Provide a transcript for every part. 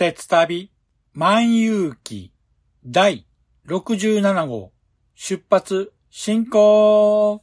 鉄旅万有記第67号出発進行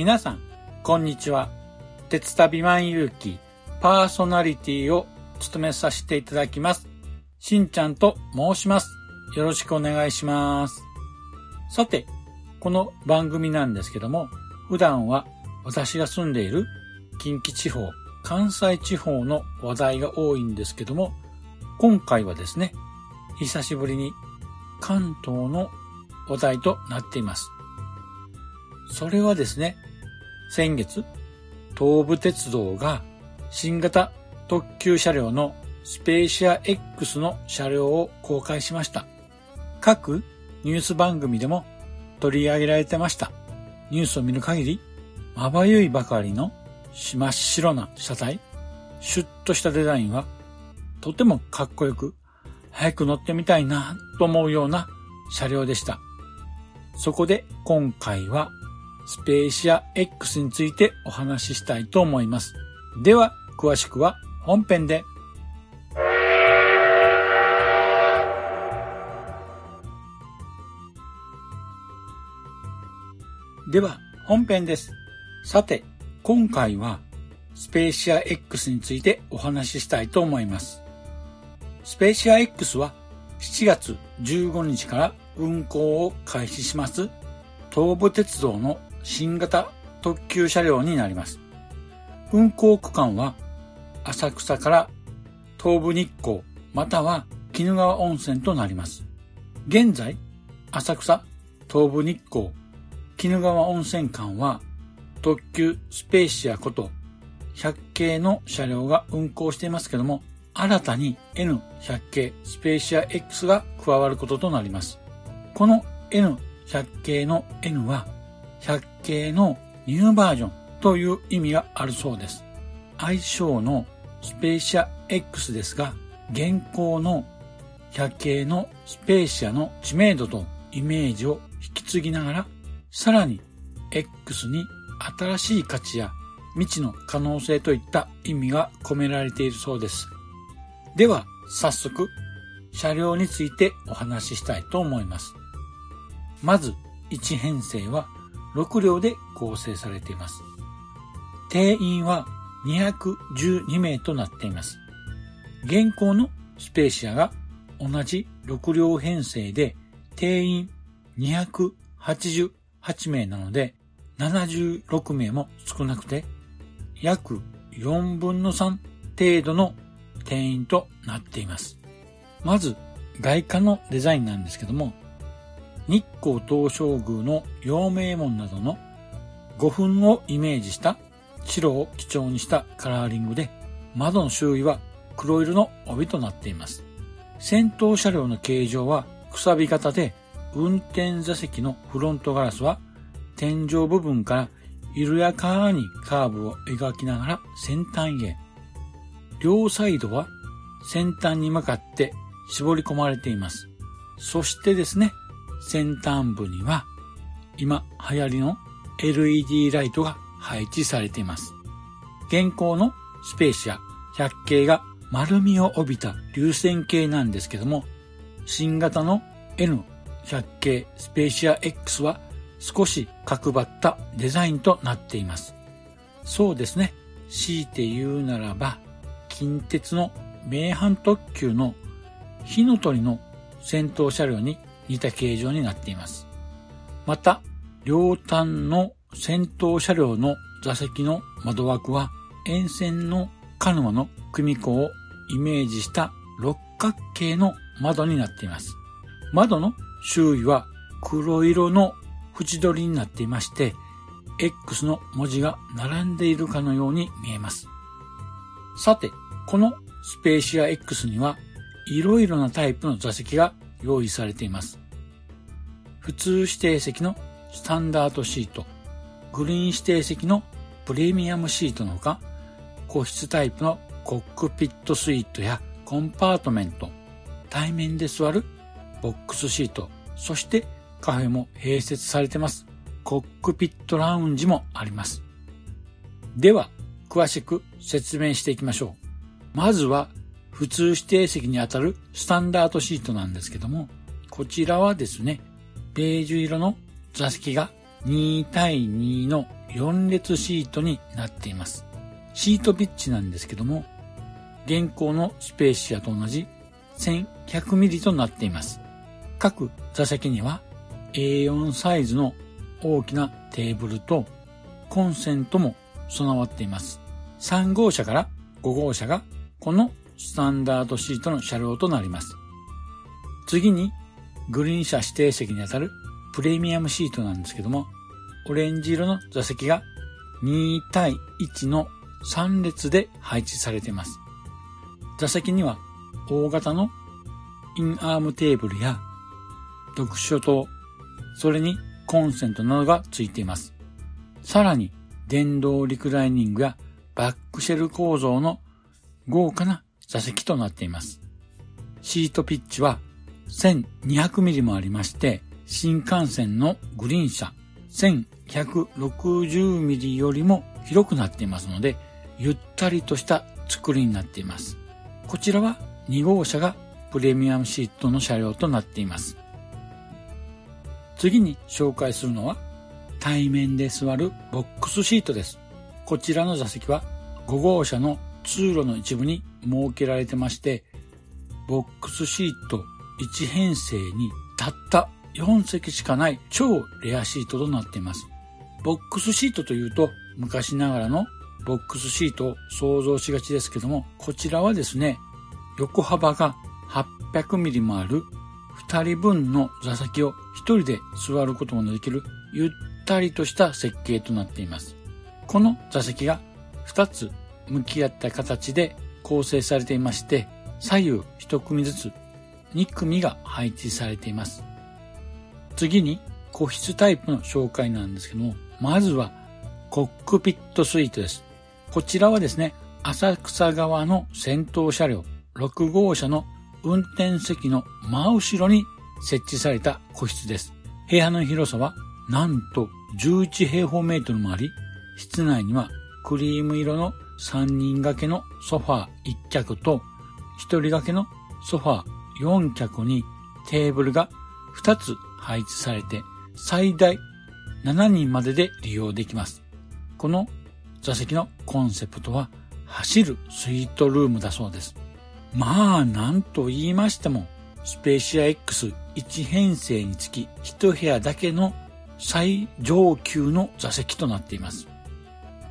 皆さん、こんにちは。鉄旅万有記パーソナリティを務めさせていただきます。しんちゃんと申します。よろしくお願いします。さて、この番組なんですけども、普段は私が住んでいる近畿地方、関西地方の話題が多いんですけども、今回はですね、久しぶりに関東の話題となっています。それはですね、先月、東武鉄道が新型特急車両のスペーシア X の車両を公開しました。各ニュース番組でも取り上げられてました。ニュースを見る限り、まばゆいばかりの真っ白な車体、シュッとしたデザインはとてもかっこよく、早く乗ってみたいなと思うような車両でした。そこで今回はスペーシア X についてお話ししたいと思います。では、詳しくは本編で。では、本編です。さて、今回はスペーシア X についてお話ししたいと思います。スペーシア X は7月15日から運行を開始します東武鉄道の新型特急車両になります。運行区間は浅草から東武日光または鬼怒川温泉となります。現在、浅草、東武日光、鬼怒川温泉間は特急スペーシアこと100系の車両が運行していますけども、新たに N100 系スペーシア X が加わることとなります。この N100 系の N は100系のニューバージョンという意味があるそうです。愛称のスペーシア X ですが、現行の100系のスペーシアの知名度とイメージを引き継ぎながら、さらに X に新しい価値や未知の可能性といった意味が込められているそうです。では、早速、車両についてお話ししたいと思います。まず、1編成は6両で構成されています。定員は212名となっています。現行のスペーシアが同じ6両編成で定員288名なので76名も少なくて約4分の3程度の定員となっています。まず外観のデザインなんですけども日光東照宮の陽明門などの5分をイメージした白を基調にしたカラーリングで窓の周囲は黒色の帯となっています。先頭車両の形状はくさび型で運転座席のフロントガラスは天井部分から緩やかにカーブを描きながら先端へ。両サイドは先端に向かって絞り込まれています。そしてですね、先端部には今流行りの LED ライトが配置されています。現行のスペーシア100系が丸みを帯びた流線形なんですけども、新型の N100 系スペーシア X は少し角張ったデザインとなっています。そうですね。強いて言うならば、近鉄の名阪特急の火の鳥の先頭車両に似た形状になっています。また、両端の先頭車両の座席の窓枠は沿線のカヌマの組子をイメージした六角形の窓になっています。窓の周囲は黒色の縁取りになっていまして、X の文字が並んでいるかのように見えます。さて、このスペーシア X にはいろいろなタイプの座席が用意されています。普通指定席のスタンダードシート、グリーン指定席のプレミアムシートのほか、個室タイプのコックピットスイートやコンパートメント、対面で座るボックスシート、そしてカフェも併設されてます。コックピットラウンジもあります。では、詳しく説明していきましょう。まずは、普通指定席にあたるスタンダードシートなんですけども、こちらはですね、ベージュ色の座席が2対2の4列シートになっています。シートピッチなんですけども、現行のスペーシアと同じ 1100mm となっています。各座席には A4 サイズの大きなテーブルとコンセントも備わっています。3号車から5号車がこのスタンダードシートの車両となります。次にグリーン車指定席にあたるプレミアムシートなんですけども、オレンジ色の座席が2対1の3列で配置されています。座席には大型のインアームテーブルや読書灯、それにコンセントなどがついています。さらに電動リクライニングやバックシェル構造の豪華な座席となっています。シートピッチは 1200mm もありまして、新幹線のグリーン車 1160mm よりも広くなっていますので、ゆったりとした作りになっています。こちらは2号車がプレミアムシートの車両となっています。次に紹介するのは対面で座るボックスシートです。こちらの座席は5号車の通路の一部に設けられてまして、ボックスシート1編成にたった4席しかない超レアシートとなっています。ボックスシートというと昔ながらのボックスシートを想像しがちですけども、こちらはですね、横幅が800ミリもある2人分の座席を1人で座ることもできるゆったりとした設計となっています。この座席が2つ向き合った形で構成されていまして、左右1組ずつ2組が配置されています。次に個室タイプの紹介なんですけども、まずはコックピットスイートです。こちらはですね、浅草側の先頭車両6号車の運転席の真後ろに設置された個室です。部屋の広さはなんと11平方メートルもあり、室内にはクリーム色の3人掛けのソファー1脚と1人掛けのソファー4脚にテーブルが2つ配置されて最大7人までで利用できます。この座席のコンセプトは走るスイートルームだそうです。まあ、なんと言いましても、スペーシア X1 編成につき1部屋だけの最上級の座席となっています。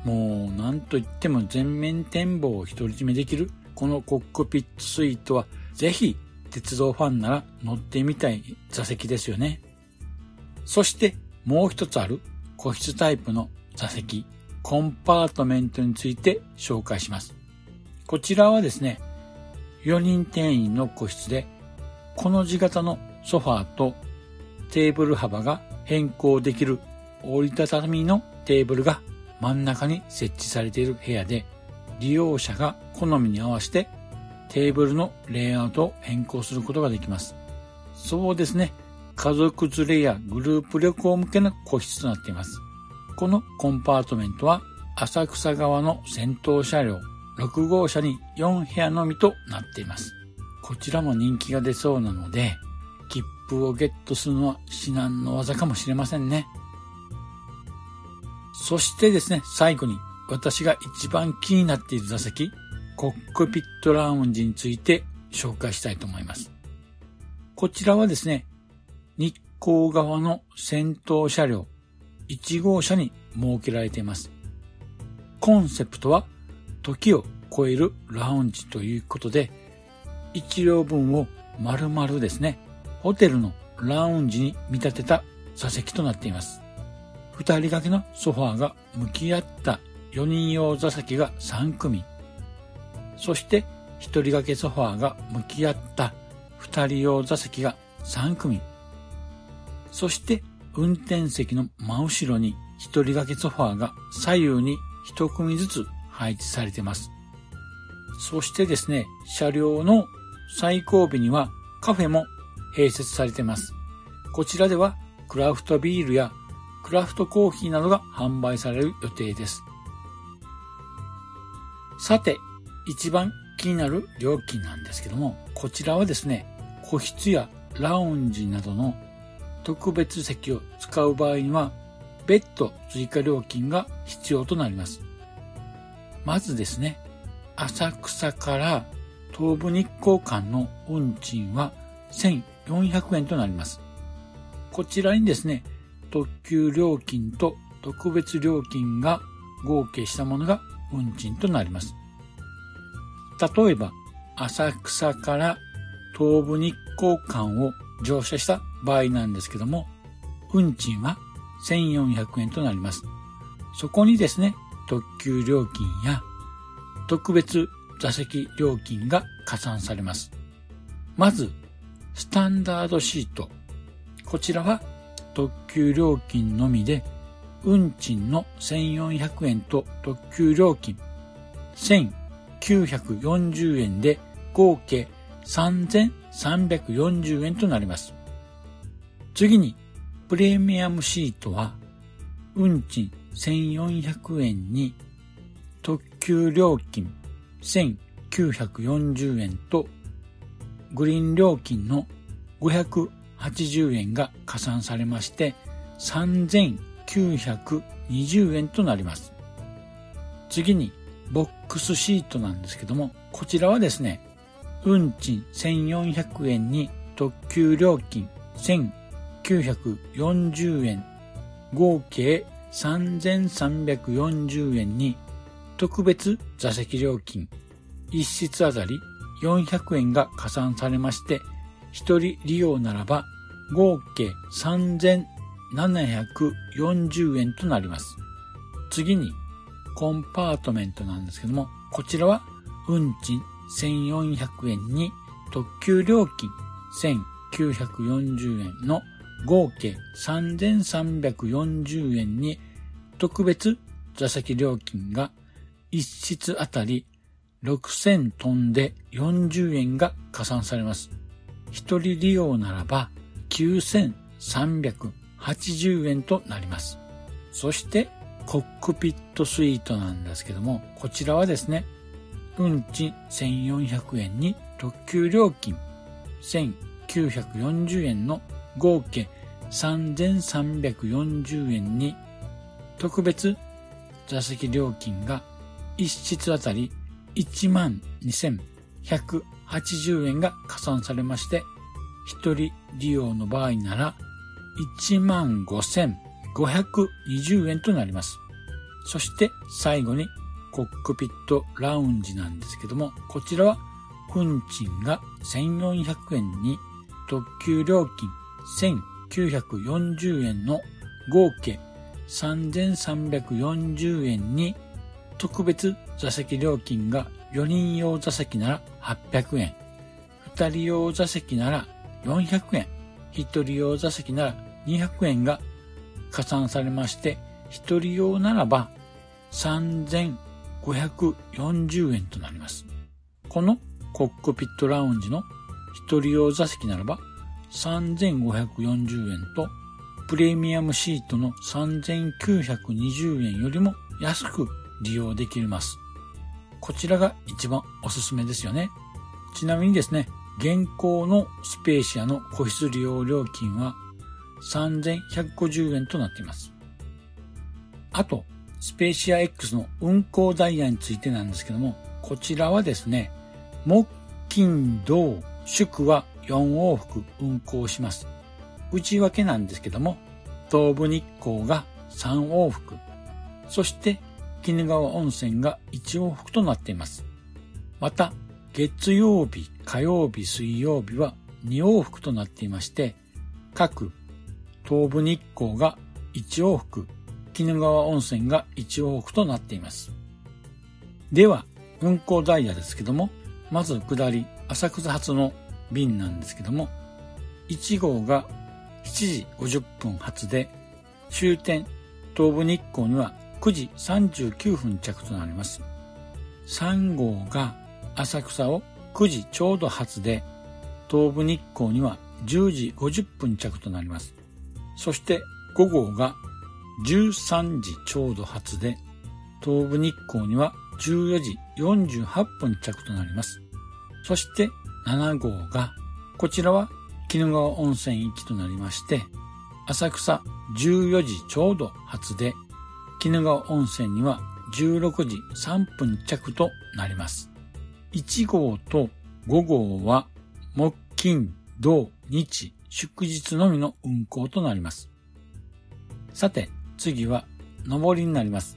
もう、なんと言っても全面展望を独り占めできるこのコックピットスイートは、ぜひ鉄道ファンなら乗ってみたい座席ですよね。そしてもう一つある個室タイプの座席、コンパートメントについて紹介します。こちらはですね、4人定員の個室で、この字型のソファーとテーブル幅が変更できる折りたたみのテーブルが真ん中に設置されている部屋で、利用者が好みに合わせてテーブルのレイアウトを変更することができます。そうですね。家族連れやグループ旅行向けの個室となっています。このコンパートメントは浅草側の先頭車両6号車に4部屋のみとなっています。こちらも人気が出そうなので、切符をゲットするのは至難の技かもしれませんね。そしてですね、最後に私が一番気になっている座席、コックピットラウンジについて紹介したいと思います。こちらはですね、日光側の先頭車両1号車に設けられています。コンセプトは時を超えるラウンジということで、1両分を丸々ですね、ホテルのラウンジに見立てた座席となっています。二人掛けのソファーが向き合った4人用座席が3組。そして一人掛けソファーが向き合った二人用座席が3組。そして運転席の真後ろに一人掛けソファーが左右に一組ずつ配置されています。そしてですね、車両の最後尾にはカフェも併設されています。こちらではクラフトビールやクラフトコーヒーなどが販売される予定です。さて、一番気になる料金なんですけども、こちらはですね、個室やラウンジなどの特別席を使う場合には、別途追加料金が必要となります。まずですね、浅草から東武日光間の運賃は1400円となります。こちらにですね、特急料金と特別料金が合計したものが運賃となります。例えば、浅草から東武日光間を乗車した場合なんですけども、運賃は1400円となります。そこにですね、特急料金や特別座席料金が加算されます。まず、スタンダードシート。こちらは特急料金のみで、運賃の1400円と特急料金940円で合計3340円となります。次に、プレミアムシートは、運賃1400円に特急料金1940円とグリーン料金の580円が加算されまして3920円となります。次にボックスシートなんですけども、こちらはですね、運賃1400円に特急料金1940円合計3340円に特別座席料金一室あたり400円が加算されまして、一人利用ならば合計3740円となります。次にコンパートメントなんですけども、こちらは運賃1400円に特急料金1940円の合計3340円に特別座席料金が一室あたり6000トンで40円が加算されます。一人利用ならば9380円となります。そしてコックピットスイートなんですけども、こちらはですね、運賃1400円に特急料金1940円の合計3340円に特別座席料金が1室あたり12,180円が加算されまして、一人利用の場合なら15000 520円となります。そして最後にコックピットラウンジなんですけども、こちらは運賃が1400円に特急料金1940円の合計3340円に特別座席料金が4人用座席なら800円、2人用座席なら400円、1人用座席なら200円が加算されまして、1人用ならば3540円となります。このコックピットラウンジの1人用座席ならば3540円とプレミアムシートの3920円よりも安く利用できます。こちらが一番おすすめですよね。ちなみにですね、現行のスペーシアの個室利用料金は3150円となっています。あと、スペーシア X の運行ダイヤについてなんですけども、こちらはですね、木、金、土、祝は4往復運行します。内訳なんですけども、東武日光が3往復、そして鬼怒川温泉が1往復となっています。また、月曜日、火曜日、水曜日は2往復となっていまして、各東武日光が1往復、鬼怒川温泉が1往復となっています。では、運行ダイヤですけども、まず下り、浅草発の便なんですけども、1号が7時50分発で、終点東武日光には9時39分着となります。3号が浅草を9時ちょうど発で、東武日光には10時50分着となります。そして5号が13時ちょうど発で、東武日光には14時48分着となります。そして7号が、こちらは鬼怒川温泉行きとなりまして、浅草14時ちょうど発で、鬼怒川温泉には16時3分着となります。1号と5号は木金土日祝日のみの運行となります。さて、次は上りになります。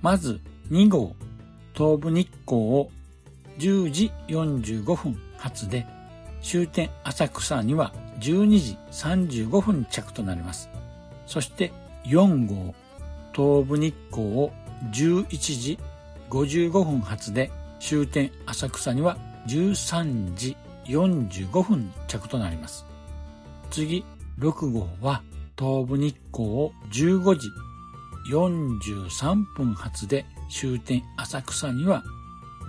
まず2号東武日光を10時45分発で終点浅草には12時35分着となります。そして4号東武日光を11時55分発で終点浅草には13時45分着となります。次、6号は東武日光を15時43分発で終点浅草には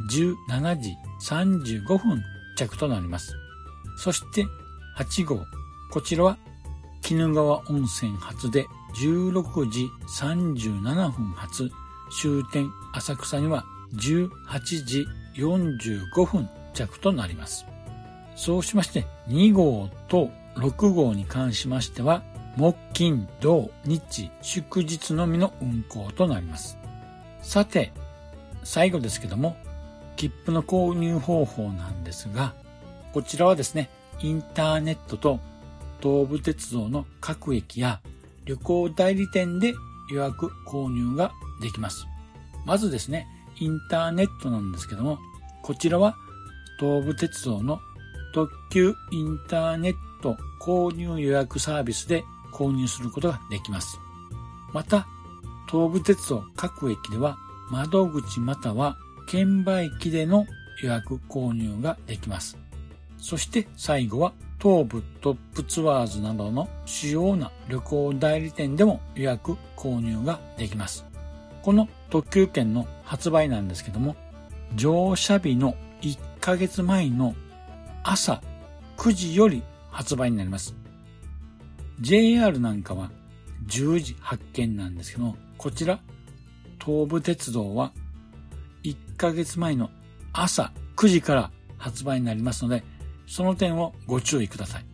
17時35分着となります。そして8号、こちらは鬼怒川温泉発で16時37分発、終点浅草には18時45分着となります。そうしまして2号と6号に関しましては木金土日祝日のみの運行となります。さて、最後ですけども、切符の購入方法なんですが、こちらはですね、インターネットと東武鉄道の各駅や旅行代理店で予約購入ができます。まずですね、インターネットなんですけども、こちらは東武鉄道の特急インターネット購入予約サービスで購入することができます。また、東武鉄道各駅では窓口または券売機での予約購入ができます。そして最後は東武トップツアーズなどの主要な旅行代理店でも予約購入ができます。この特急券の発売なんですけども、乗車日の1ヶ月前の朝9時より発売になります。JR なんかは10時発見なんですけど、こちら東武鉄道は1ヶ月前の朝9時から発売になりますので、その点をご注意ください。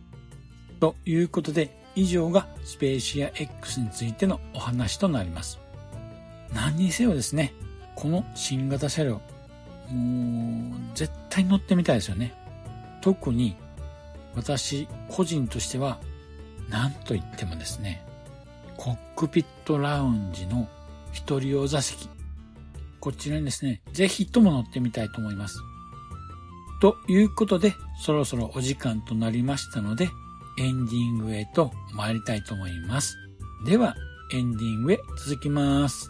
ということで、以上がスペーシア X についてのお話となります。何にせよですね、この新型車両、もう、絶対乗ってみたいですよね。特に、私個人としては、何と言ってもですね、コックピットラウンジの一人用座席。こちらにですね、ぜひとも乗ってみたいと思います。ということで、そろそろお時間となりましたので、エンディングへと参りたいと思います。では、エンディングへ続きます。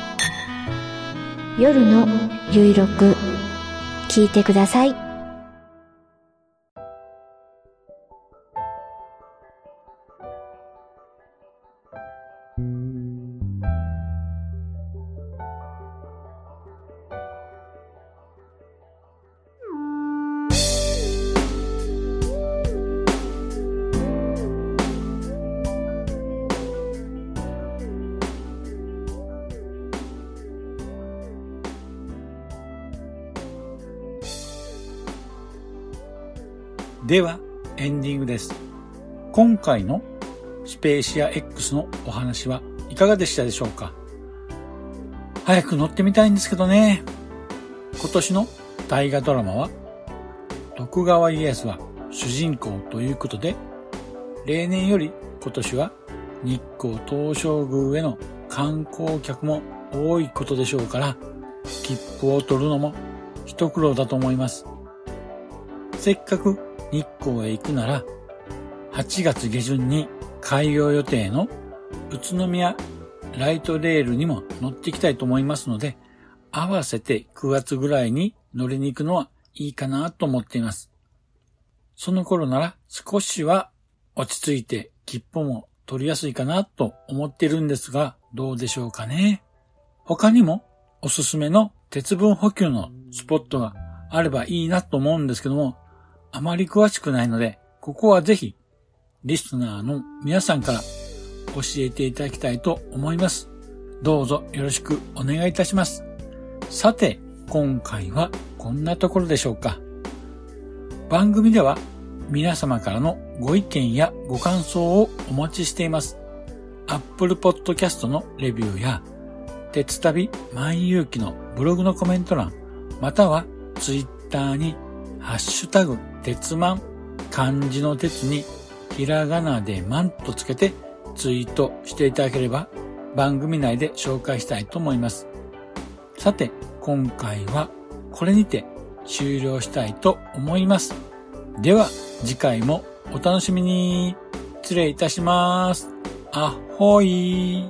夜のゆいろく聞いてください。では、エンディングです。今回のスペーシア X のお話はいかがでしたでしょうか？早く乗ってみたいんですけどね。今年の大河ドラマは、徳川家康は主人公ということで、例年より今年は日光東照宮への観光客も多いことでしょうから、切符を取るのも一苦労だと思います。せっかく日光へ行くなら、8月下旬に開業予定の宇都宮ライトレールにも乗っていきたいと思いますので、合わせて9月ぐらいに乗りに行くのはいいかなと思っています。その頃なら少しは落ち着いて切符も取りやすいかなと思ってるんですが、どうでしょうかね。他にもおすすめの鉄分補給のスポットがあればいいなと思うんですけども、あまり詳しくないので、ここはぜひ、リスナーの皆さんから教えていただきたいと思います。どうぞよろしくお願いいたします。さて、今回はこんなところでしょうか。番組では皆様からのご意見やご感想をお待ちしています。Apple Podcast のレビューや、鉄旅万有機のブログのコメント欄、または Twitter にハッシュタグ鉄マン、漢字の鉄にひらがなでマンとつけてツイートしていただければ番組内で紹介したいと思います。さて、今回はこれにて終了したいと思います。では、次回もお楽しみに。失礼いたします。あほい